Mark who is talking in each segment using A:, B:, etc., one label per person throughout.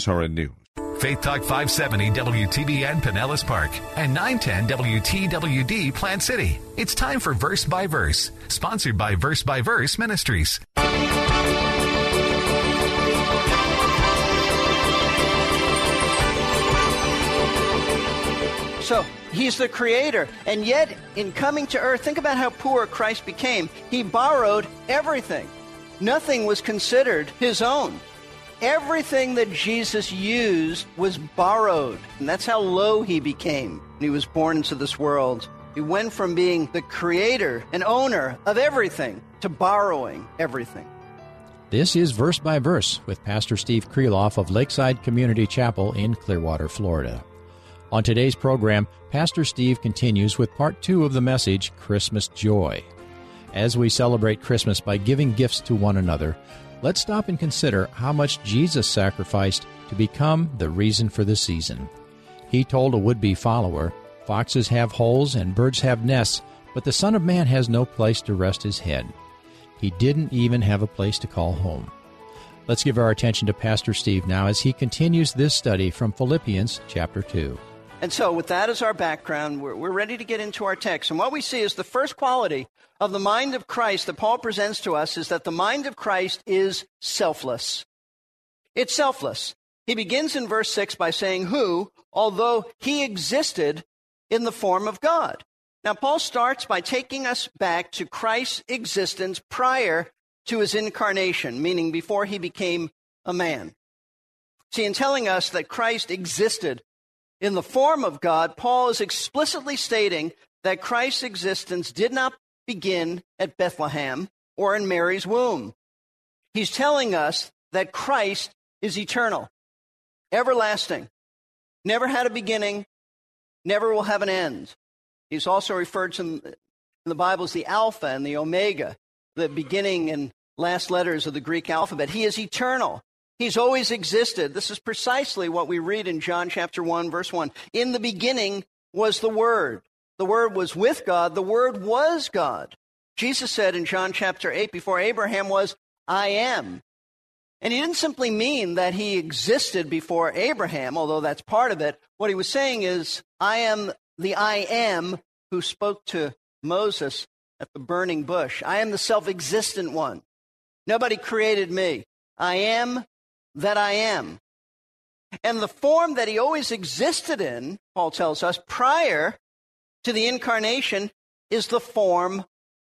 A: SRN News.
B: Faith Talk 570 WTBN Pinellas Park and 910 WTWD Plant City. It's time for Verse by Verse, sponsored by Verse by Verse Ministries.
C: So he's the creator. And yet, in coming to earth, think about how poor Christ became. He borrowed everything, nothing was considered his own. Everything that Jesus used was borrowed. And that's how low he became when he was born into this world. He went from being the creator and owner of everything to borrowing everything.
D: This is Verse by Verse with Pastor Steve Kreloff of Lakeside Community Chapel in Clearwater, Florida. On today's program, Pastor Steve continues with part two of the message, Christmas Joy. As we celebrate Christmas by giving gifts to one another, let's stop and consider how much Jesus sacrificed to become the reason for the season. He told a would be follower, Foxes have holes and birds have nests, but the Son of Man has no place to rest his head. He didn't even have a place to call home. Let's give our attention to Pastor Steve now as he continues this study from Philippians chapter 2.
C: And so, with that as our background, we're, we're ready to get into our text. And what we see is the first quality of the mind of Christ that Paul presents to us is that the mind of Christ is selfless. It's selfless. He begins in verse 6 by saying, Who, although he existed in the form of God. Now, Paul starts by taking us back to Christ's existence prior to his incarnation, meaning before he became a man. See, in telling us that Christ existed in the form of God, Paul is explicitly stating that Christ's existence did not begin at Bethlehem or in Mary's womb. He's telling us that Christ is eternal, everlasting, never had a beginning, never will have an end. He's also referred to in the Bible as the Alpha and the Omega, the beginning and last letters of the Greek alphabet. He is eternal. He's always existed. This is precisely what we read in John chapter 1, verse 1. In the beginning was the Word. The Word was with God. The Word was God. Jesus said in John chapter 8, before Abraham was, I am. And he didn't simply mean that he existed before Abraham, although that's part of it. What he was saying is, I am the I am who spoke to Moses at the burning bush. I am the self existent one. Nobody created me. I am that I am. And the form that he always existed in, Paul tells us, prior to the incarnation, is the form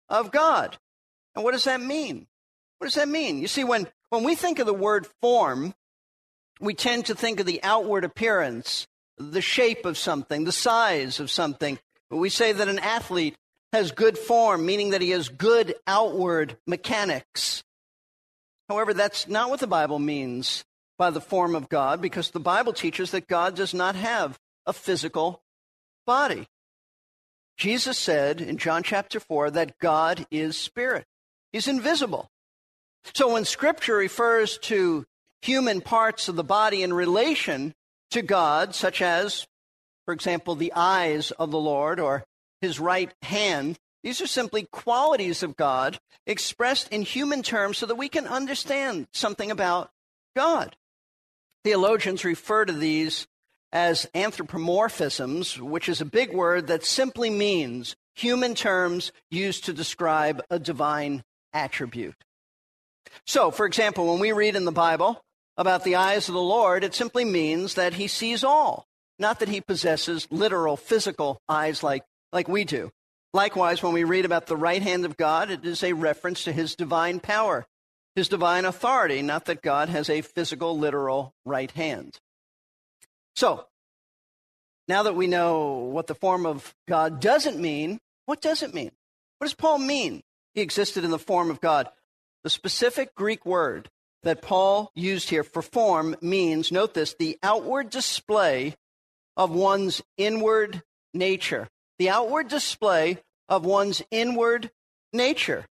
C: of God. And what does that mean? What does that mean? You see, when, when we think of the word form, we tend to think of the outward appearance, the shape of something, the size of something. We say that an athlete has good form, meaning that he has good outward mechanics. However, that's not what the Bible means by the form of God, because the Bible teaches that God does not have a physical body. Jesus said in John chapter 4 that God is spirit, He's invisible. So when Scripture refers to human parts of the body in relation to God, such as, for example, the eyes of the Lord or his right hand, these are simply qualities of God expressed in human terms so that we can understand something about God. Theologians refer to these as anthropomorphisms, which is a big word that simply means human terms used to describe a divine attribute. So, for example, when we read in the Bible about the eyes of the Lord, it simply means that he sees all, not that he possesses literal physical eyes like, like we do. Likewise, when we read about the right hand of God, it is a reference to his divine power, his divine authority, not that God has a physical, literal right hand. So, now that we know what the form of God doesn't mean, what does it mean? What does Paul mean? He existed in the form of God. The specific Greek word that Paul used here for form means, note this, the outward display of one's inward nature. The outward display of one's inward nature,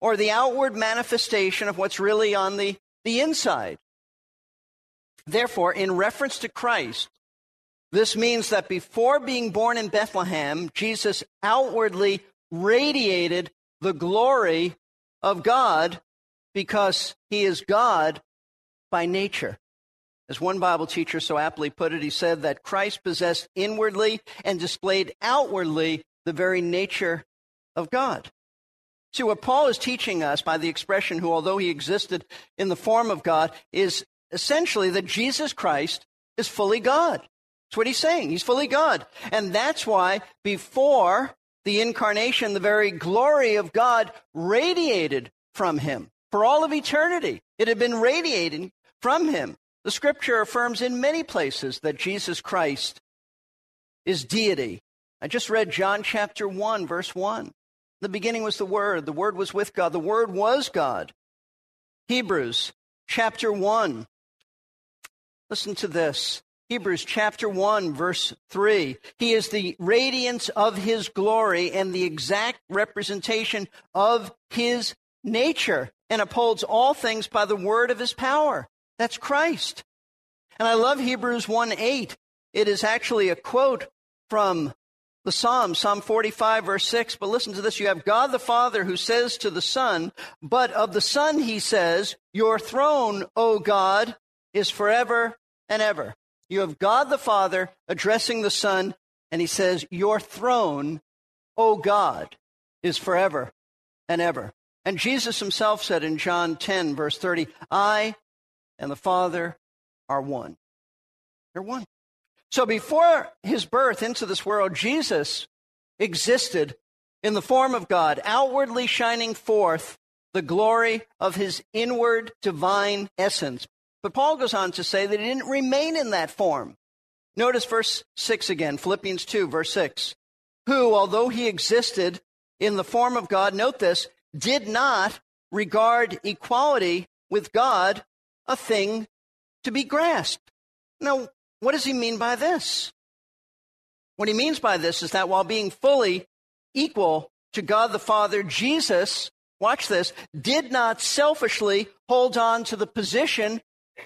C: or the outward manifestation of what's really on the, the inside. Therefore, in reference to Christ, this means that before being born in Bethlehem, Jesus outwardly radiated the glory of God because he is God by nature. As one Bible teacher so aptly put it, he said that Christ possessed inwardly and displayed outwardly the very nature of God. See, what Paul is teaching us by the expression, who, although he existed in the form of God, is essentially that Jesus Christ is fully God. That's what he's saying. He's fully God. And that's why before the incarnation, the very glory of God radiated from him for all of eternity. It had been radiating from him. The scripture affirms in many places that Jesus Christ is deity. I just read John chapter 1, verse 1. The beginning was the Word, the Word was with God, the Word was God. Hebrews chapter 1. Listen to this. Hebrews chapter 1, verse 3. He is the radiance of his glory and the exact representation of his nature and upholds all things by the word of his power. That's Christ. And I love Hebrews 1 8. It is actually a quote from the Psalm, Psalm 45, verse 6. But listen to this. You have God the Father who says to the Son, but of the Son he says, Your throne, O God, is forever and ever. You have God the Father addressing the Son, and he says, Your throne, O God, is forever and ever. And Jesus himself said in John 10, verse 30, I and the Father are one. They're one. So before his birth into this world, Jesus existed in the form of God, outwardly shining forth the glory of his inward divine essence. But Paul goes on to say that he didn't remain in that form. Notice verse 6 again, Philippians 2, verse 6. Who, although he existed in the form of God, note this, did not regard equality with God a thing to be grasped. Now, what does he mean by this? What he means by this is that while being fully equal to God the Father, Jesus, watch this, did not selfishly hold on to the position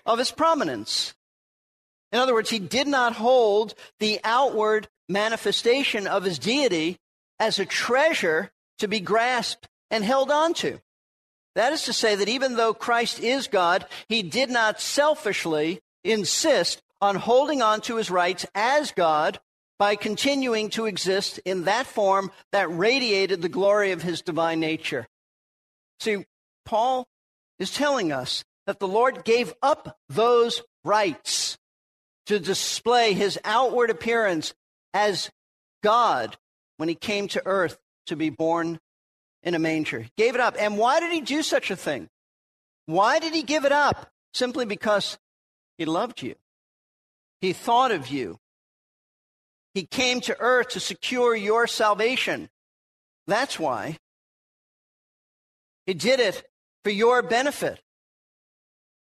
C: of his prominence. In other words, he did not hold the outward manifestation of his deity as a treasure to be grasped and held on to. That is to say, that even though Christ is God, he did not selfishly insist on holding on to his rights as God by continuing to exist in that form that radiated the glory of his divine nature. See, Paul is telling us that the Lord gave up those rights to display his outward appearance as God when he came to earth to be born in a manger. He gave it up. And why did he do such a thing? Why did he give it up? Simply because he loved you. He thought of you. He came to earth to secure your salvation. That's why. He did it for your benefit.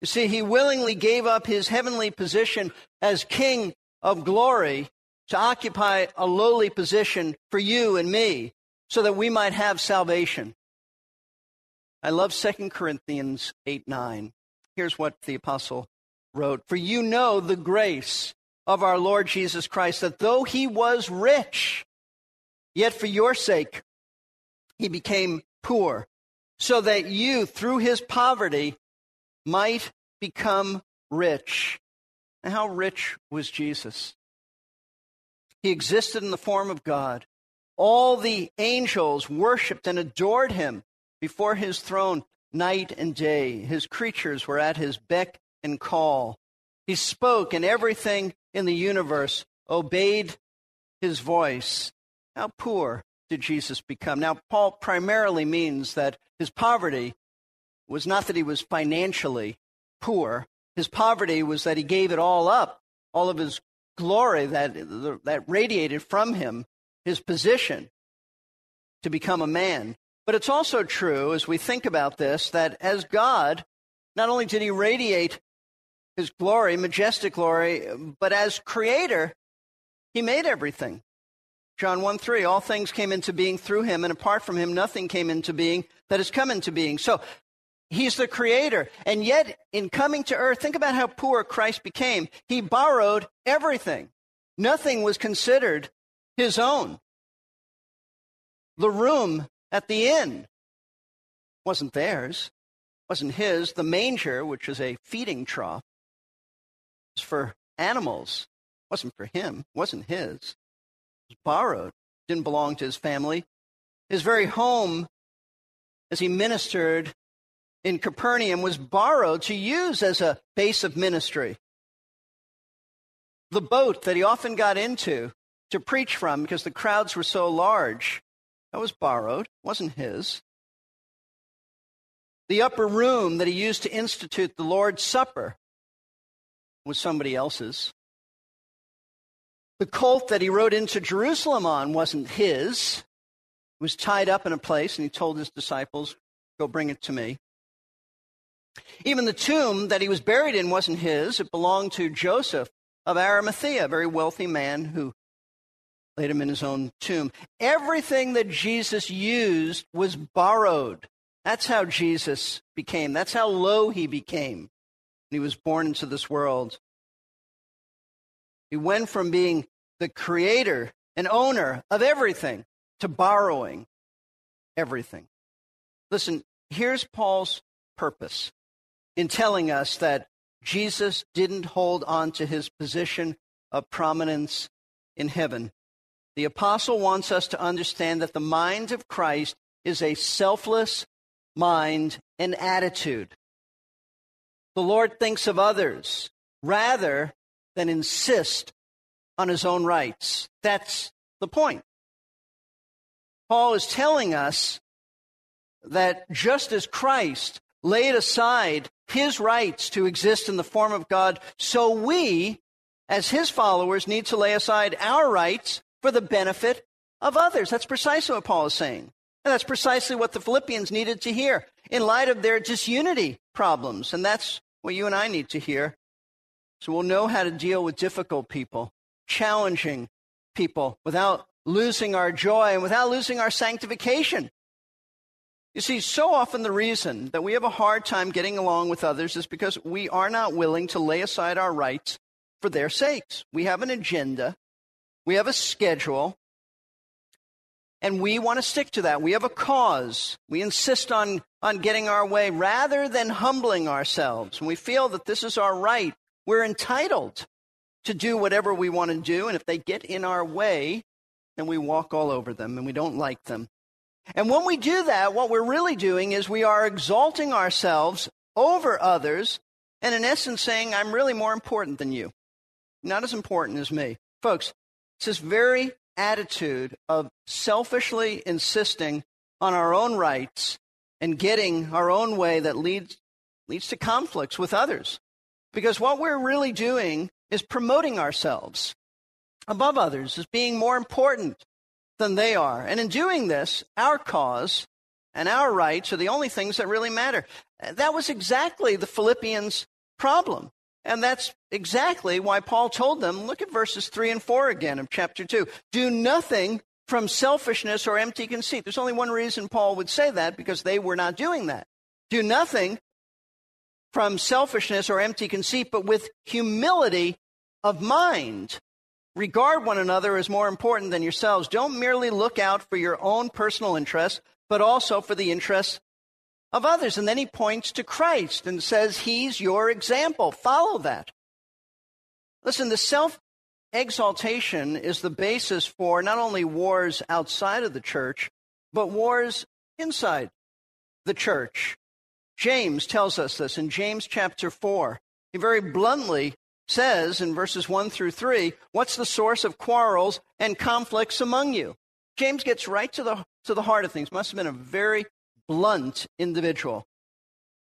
C: You see, he willingly gave up his heavenly position as King of glory to occupy a lowly position for you and me so that we might have salvation. I love 2 Corinthians 8 9. Here's what the apostle wrote For you know the grace of our Lord Jesus Christ, that though he was rich, yet for your sake he became poor, so that you, through his poverty, might become rich. And how rich was Jesus? He existed in the form of God. All the angels worshiped and adored him before his throne night and day. His creatures were at his beck and call. He spoke, and everything in the universe obeyed his voice. How poor did Jesus become? Now, Paul primarily means that his poverty was not that he was financially poor. His poverty was that he gave it all up, all of his glory that, that radiated from him his position to become a man. But it's also true, as we think about this, that as God, Not only did he radiate his glory, majestic glory, but as creator, he made everything. John 1 3, all things came into being through him, and apart from him, nothing came into being that has come into being. So he's the creator. And yet, in coming to earth, think about how poor Christ became. He borrowed everything, nothing was considered his own. The room at the inn wasn't theirs, wasn't his. The manger, which is a feeding trough, for animals, wasn't for him, wasn't his. It was borrowed, didn't belong to his family. His very home, as he ministered in Capernaum, was borrowed to use as a base of ministry. The boat that he often got into to preach from because the crowds were so large, that was borrowed, wasn't his. The upper room that he used to institute the Lord's Supper was somebody else's. The colt that he rode into Jerusalem on wasn't his. It was tied up in a place, and he told his disciples, Go bring it to me. Even the tomb that he was buried in wasn't his. It belonged to Joseph of Arimathea, a very wealthy man who laid him in his own tomb. Everything that Jesus used was borrowed. That's how Jesus became. That's how low he became. He was born into this world. He went from being the creator and owner of everything to borrowing everything. Listen, here's Paul's purpose in telling us that Jesus didn't hold on to his position of prominence in heaven. The apostle wants us to understand that the mind of Christ is a selfless mind and attitude. The Lord thinks of others rather than insist on his own rights. That's the point. Paul is telling us that just as Christ laid aside his rights to exist in the form of God, so we, as his followers, need to lay aside our rights for the benefit of others. That's precisely what Paul is saying. And that's precisely what the Philippians needed to hear in light of their disunity problems. And that's what you and I need to hear. So we'll know how to deal with difficult people, challenging people without losing our joy and without losing our sanctification. You see, so often the reason that we have a hard time getting along with others is because we are not willing to lay aside our rights for their sakes. We have an agenda, we have a schedule, and we want to stick to that. We have a cause. We insist on, on getting our way rather than humbling ourselves. And we feel that this is our right. We're entitled to do whatever we want to do. And if they get in our way, then we walk all over them and we don't like them. And when we do that, what we're really doing is we are exalting ourselves over others and in essence saying, I'm really more important than you. Not as important as me. Folks, it's this very attitude of selfishly insisting on our own rights and getting our own way that leads, leads to conflicts with others. Because what we're really doing is promoting ourselves above others as being more important than they are. And in doing this, our cause and our rights are the only things that really matter. That was exactly the Philippians' problem. And that's exactly why Paul told them look at verses 3 and 4 again of chapter 2. Do nothing from selfishness or empty conceit. There's only one reason Paul would say that because they were not doing that. Do nothing from selfishness or empty conceit, but with humility of mind. Regard one another as more important than yourselves. Don't merely look out for your own personal interests, but also for the interests of others. And then he points to Christ and says, He's your example. Follow that. Listen, the self exaltation is the basis for not only wars outside of the church, but wars inside the church. James tells us this in James chapter 4. He very bluntly says in verses 1 through 3 what's the source of quarrels and conflicts among you? James gets right to the, to the heart of things. Must have been a very blunt individual.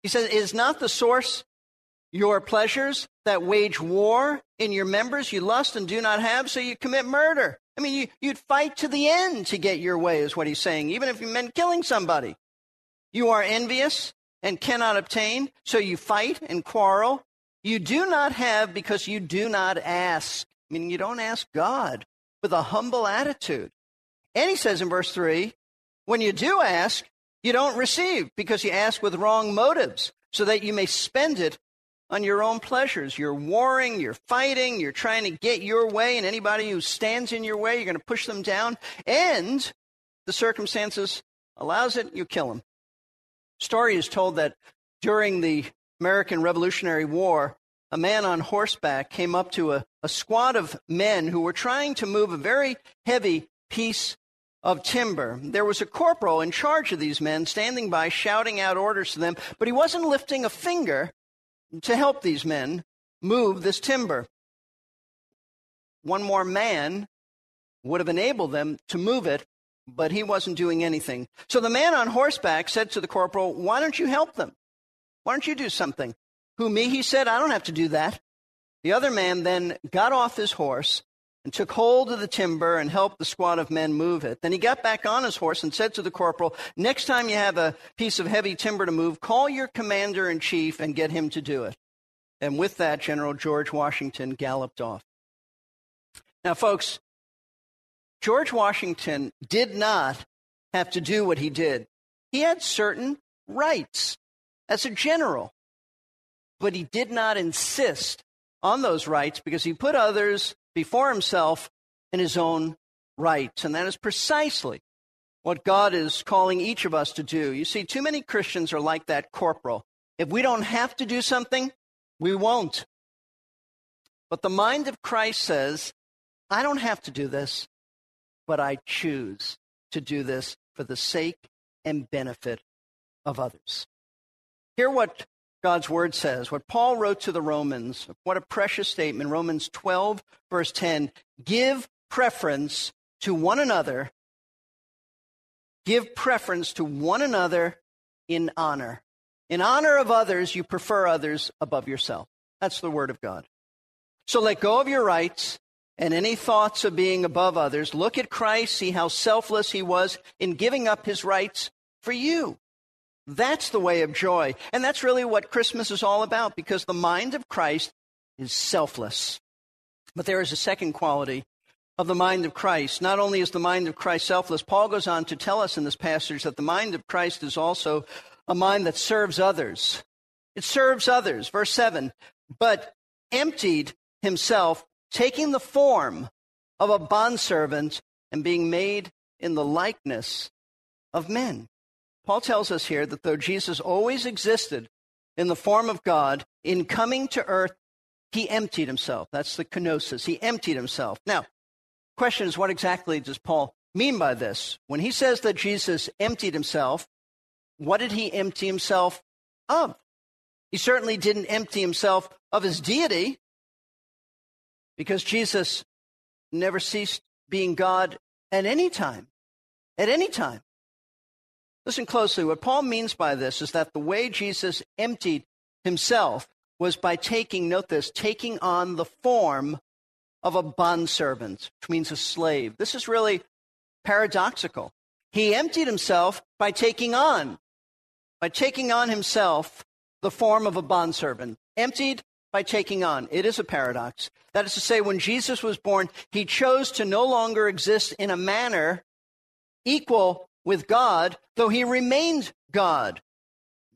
C: He says, Is not the source your pleasures that wage war in your members. You lust and do not have, so you commit murder. I mean, you, you'd fight to the end to get your way, is what he's saying, even if you meant killing somebody. You are envious and cannot obtain, so you fight and quarrel. You do not have because you do not ask, meaning you don't ask God with a humble attitude. And he says in verse 3 when you do ask, you don't receive because you ask with wrong motives, so that you may spend it on your own pleasures. You're warring, you're fighting, you're trying to get your way, and anybody who stands in your way, you're going to push them down. And the circumstances allows it, you kill them. Story is told that during the American Revolutionary War, a man on horseback came up to a, a squad of men who were trying to move a very heavy piece of timber. There was a corporal in charge of these men standing by shouting out orders to them, but he wasn't lifting a finger to help these men move this timber. One more man would have enabled them to move it, but he wasn't doing anything. So the man on horseback said to the corporal, Why don't you help them? Why don't you do something? Who, me? He said, I don't have to do that. The other man then got off his horse and took hold of the timber and helped the squad of men move it. Then he got back on his horse and said to the corporal, Next time you have a piece of heavy timber to move, call your commander in chief and get him to do it. And with that, General George Washington galloped off. Now, folks, George Washington did not have to do what he did. He had certain rights as a general, but he did not insist on those rights because he put others before himself in his own rights. And that is precisely what God is calling each of us to do. You see, too many Christians are like that corporal. If we don't have to do something, we won't. But the mind of Christ says, I don't have to do this, but I choose to do this for the sake and benefit of others. Hear what God's word says, what Paul wrote to the Romans, what a precious statement. Romans 12, verse 10 give preference to one another. Give preference to one another in honor. In honor of others, you prefer others above yourself. That's the word of God. So let go of your rights and any thoughts of being above others. Look at Christ, see how selfless he was in giving up his rights for you. That's the way of joy. And that's really what Christmas is all about because the mind of Christ is selfless. But there is a second quality of the mind of Christ. Not only is the mind of Christ selfless, Paul goes on to tell us in this passage that the mind of Christ is also a mind that serves others. It serves others. Verse 7 But emptied himself, taking the form of a bondservant and being made in the likeness of men. Paul tells us here that though Jesus always existed in the form of God, in coming to earth, he emptied himself. That's the kenosis. He emptied himself. Now, the question is what exactly does Paul mean by this? When he says that Jesus emptied himself, what did he empty himself of? He certainly didn't empty himself of his deity because Jesus never ceased being God at any time. At any time. Listen closely. What Paul means by this is that the way Jesus emptied himself was by taking, note this, taking on the form of a bondservant, which means a slave. This is really paradoxical. He emptied himself by taking on, by taking on himself the form of a bondservant. Emptied by taking on. It is a paradox. That is to say, when Jesus was born, he chose to no longer exist in a manner equal with God, though he remained God.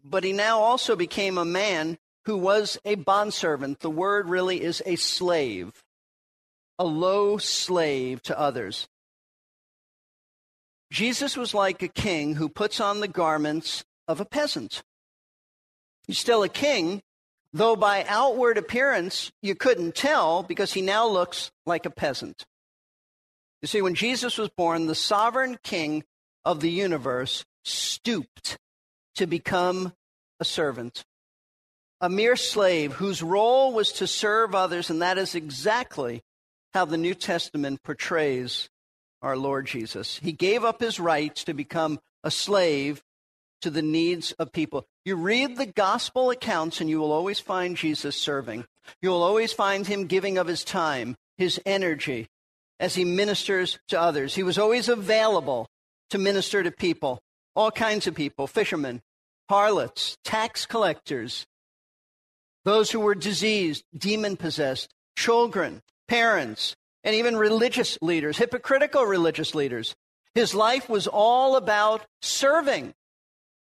C: But he now also became a man who was a bondservant. The word really is a slave, a low slave to others. Jesus was like a king who puts on the garments of a peasant. He's still a king, though by outward appearance you couldn't tell because he now looks like a peasant. You see, when Jesus was born, the sovereign king of the universe stooped to become a servant, a mere slave whose role was to serve others, and that is exactly how the New Testament portrays our Lord Jesus. He gave up his rights to become a slave to the needs of people. You read the gospel accounts, and you will always find Jesus serving. You will always find him giving of his time, his energy, as he ministers to others. He was always available to minister to people, all kinds of people, fishermen, harlots, tax collectors, those who were diseased, demon possessed, children, parents, and even religious leaders, hypocritical religious leaders. His life was all about serving.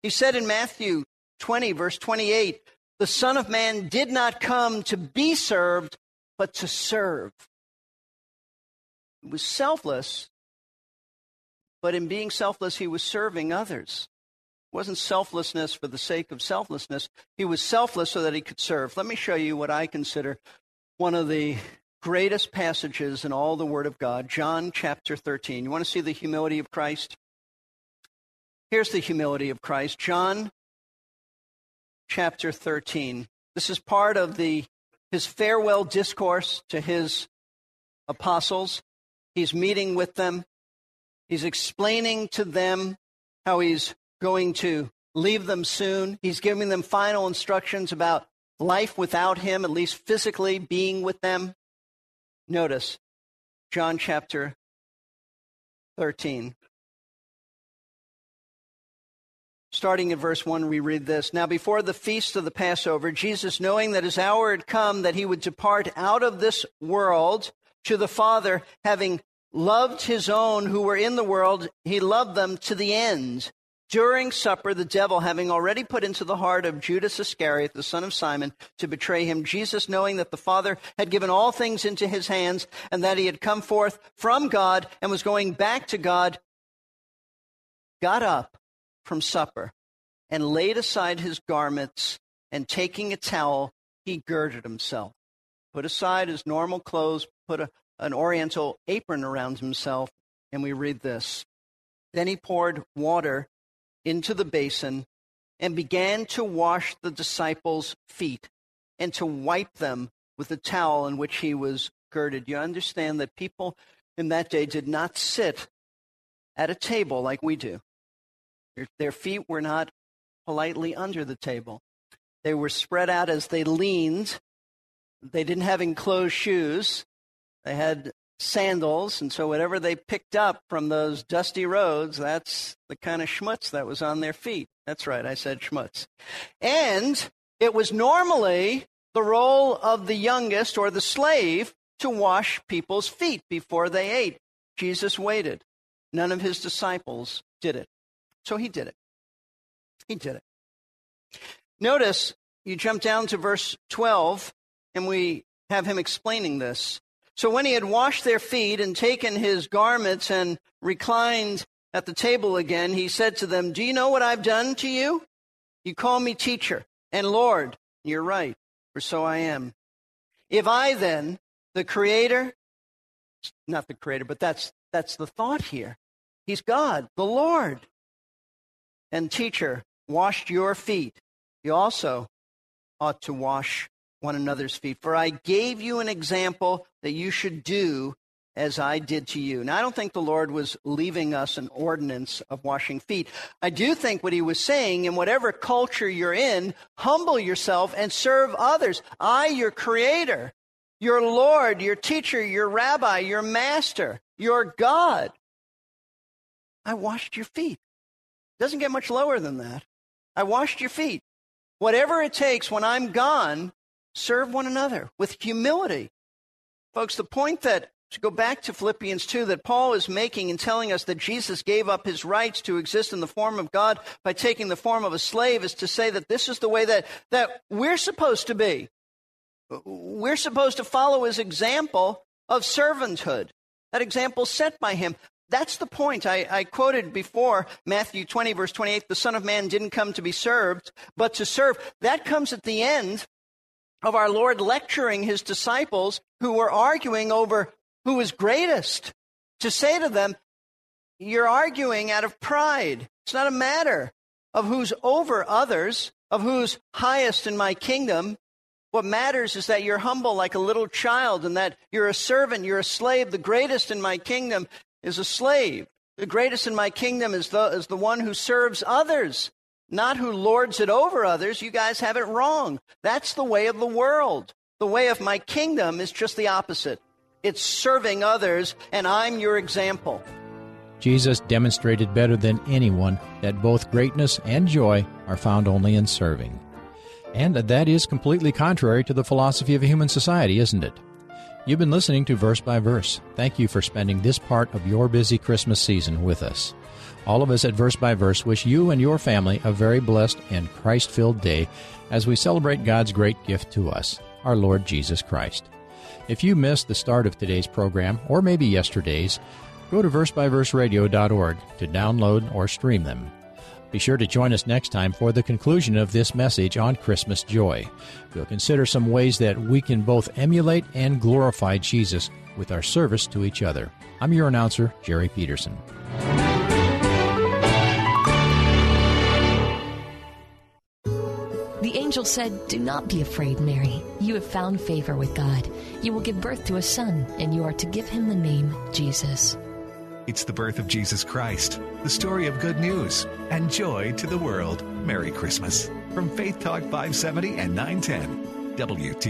C: He said in Matthew 20, verse 28, the Son of Man did not come to be served, but to serve. He was selfless, but in being selfless, he was serving others. It wasn't selflessness for the sake of selflessness. He was selfless so that he could serve. Let me show you what I consider one of the greatest passages in all the Word of God, John chapter 13. You want to see the humility of Christ? Here's the humility of Christ. John chapter 13. This is part of the his farewell discourse to his apostles. He's meeting with them. He's explaining to them how he's going to leave them soon. He's giving them final instructions about life without him, at least physically being with them. Notice John chapter 13. Starting in verse 1, we read this Now, before the feast of the Passover, Jesus, knowing that his hour had come that he would depart out of this world to the Father, having loved his own who were in the world, he loved them to the end. During supper, the devil, having already put into the heart of Judas Iscariot, the son of Simon, to betray him, Jesus, knowing that the Father had given all things into his hands and that he had come forth from God and was going back to God, got up from supper and laid aside his garments and taking a towel, he girded himself, put aside his normal clothes, put a, an oriental apron around himself, and we read this. Then he poured water into the basin and began to wash the disciples' feet and to wipe them with the towel in which he was girded. You understand that people in that day did not sit at a table like we do. Their, feet were not politely under the table. They were spread out as they leaned. They didn't have enclosed shoes. They had sandals, and so whatever they picked up from those dusty roads, that's the kind of schmutz that was on their feet. That's right, I said schmutz. And it was normally the role of the youngest or the slave to wash people's feet before they ate. Jesus waited. None of his disciples did it. So he did it. He did it. Notice you jump down to verse 12, and we have him explaining this. So when he had washed their feet and taken his garments and reclined at the table again, he said to them, Do you know what I've done to you? You call me teacher and Lord. You're right, for so I am. If I then, the creator, not the creator, but that's, that's the thought here. He's God, the Lord. And teacher, washed your feet. You also ought to wash one another's feet. For I gave you an example that you should do as I did to you. Now, I don't think the Lord was leaving us an ordinance of washing feet. I do think what he was saying, in whatever culture you're in, humble yourself and serve others. I, your creator, your Lord, your teacher, your rabbi, your master, your God. I washed your feet. Doesn't get much lower than that. I washed your feet. Whatever it takes when I'm gone, serve one another with humility. Folks, the point that, to go back to Philippians 2, that Paul is making and telling us that Jesus gave up his rights to exist in the form of God by taking the form of a slave is to say that this is the way that, that we're supposed to be. We're supposed to follow his example of servanthood. That example set by him. That's the point. I, I, quoted before Matthew 20, verse 28 the Son of Man didn't come to be served, but to serve. That comes at the end of our Lord lecturing his disciples who were arguing over who was greatest to say to them, You're arguing out of pride. It's not a matter of who's over others, of who's highest in my kingdom. What matters is that you're humble like a little child and that you're a servant, you're a slave. The greatest in my kingdom is a slave. The greatest in my kingdom is the, is the one who serves others not who lords it over others. You guys have it wrong. That's the way of the world. The way of my kingdom is just the opposite. It's serving others, and I'm your example.
D: Jesus demonstrated better than anyone that both greatness and joy are found only in serving. And that is completely contrary to the philosophy of human society, isn't it? You've been listening to Verse by Verse. Thank you for spending this part of your busy Christmas season with us. All of us at Verse by Verse wish you and your family a very blessed and Christ filled day as we celebrate God's great gift to us, our Lord Jesus Christ. If you missed the start of today's program, or maybe yesterday's, go to versebyverseradio.org to download or stream them. Be sure to join us next time for the conclusion of this message on Christmas joy. We'll consider some ways that we can both emulate and glorify Jesus with our service to each other. I'm your announcer, Jerry Peterson.
A: Angel said, Do not be afraid, Mary. You have found favor with God. You will give birth to a son, and you are to give him the name Jesus.
B: It's the birth of Jesus Christ, the story of good news and joy to the world. Merry Christmas from Faith Talk 570 and 910 WT.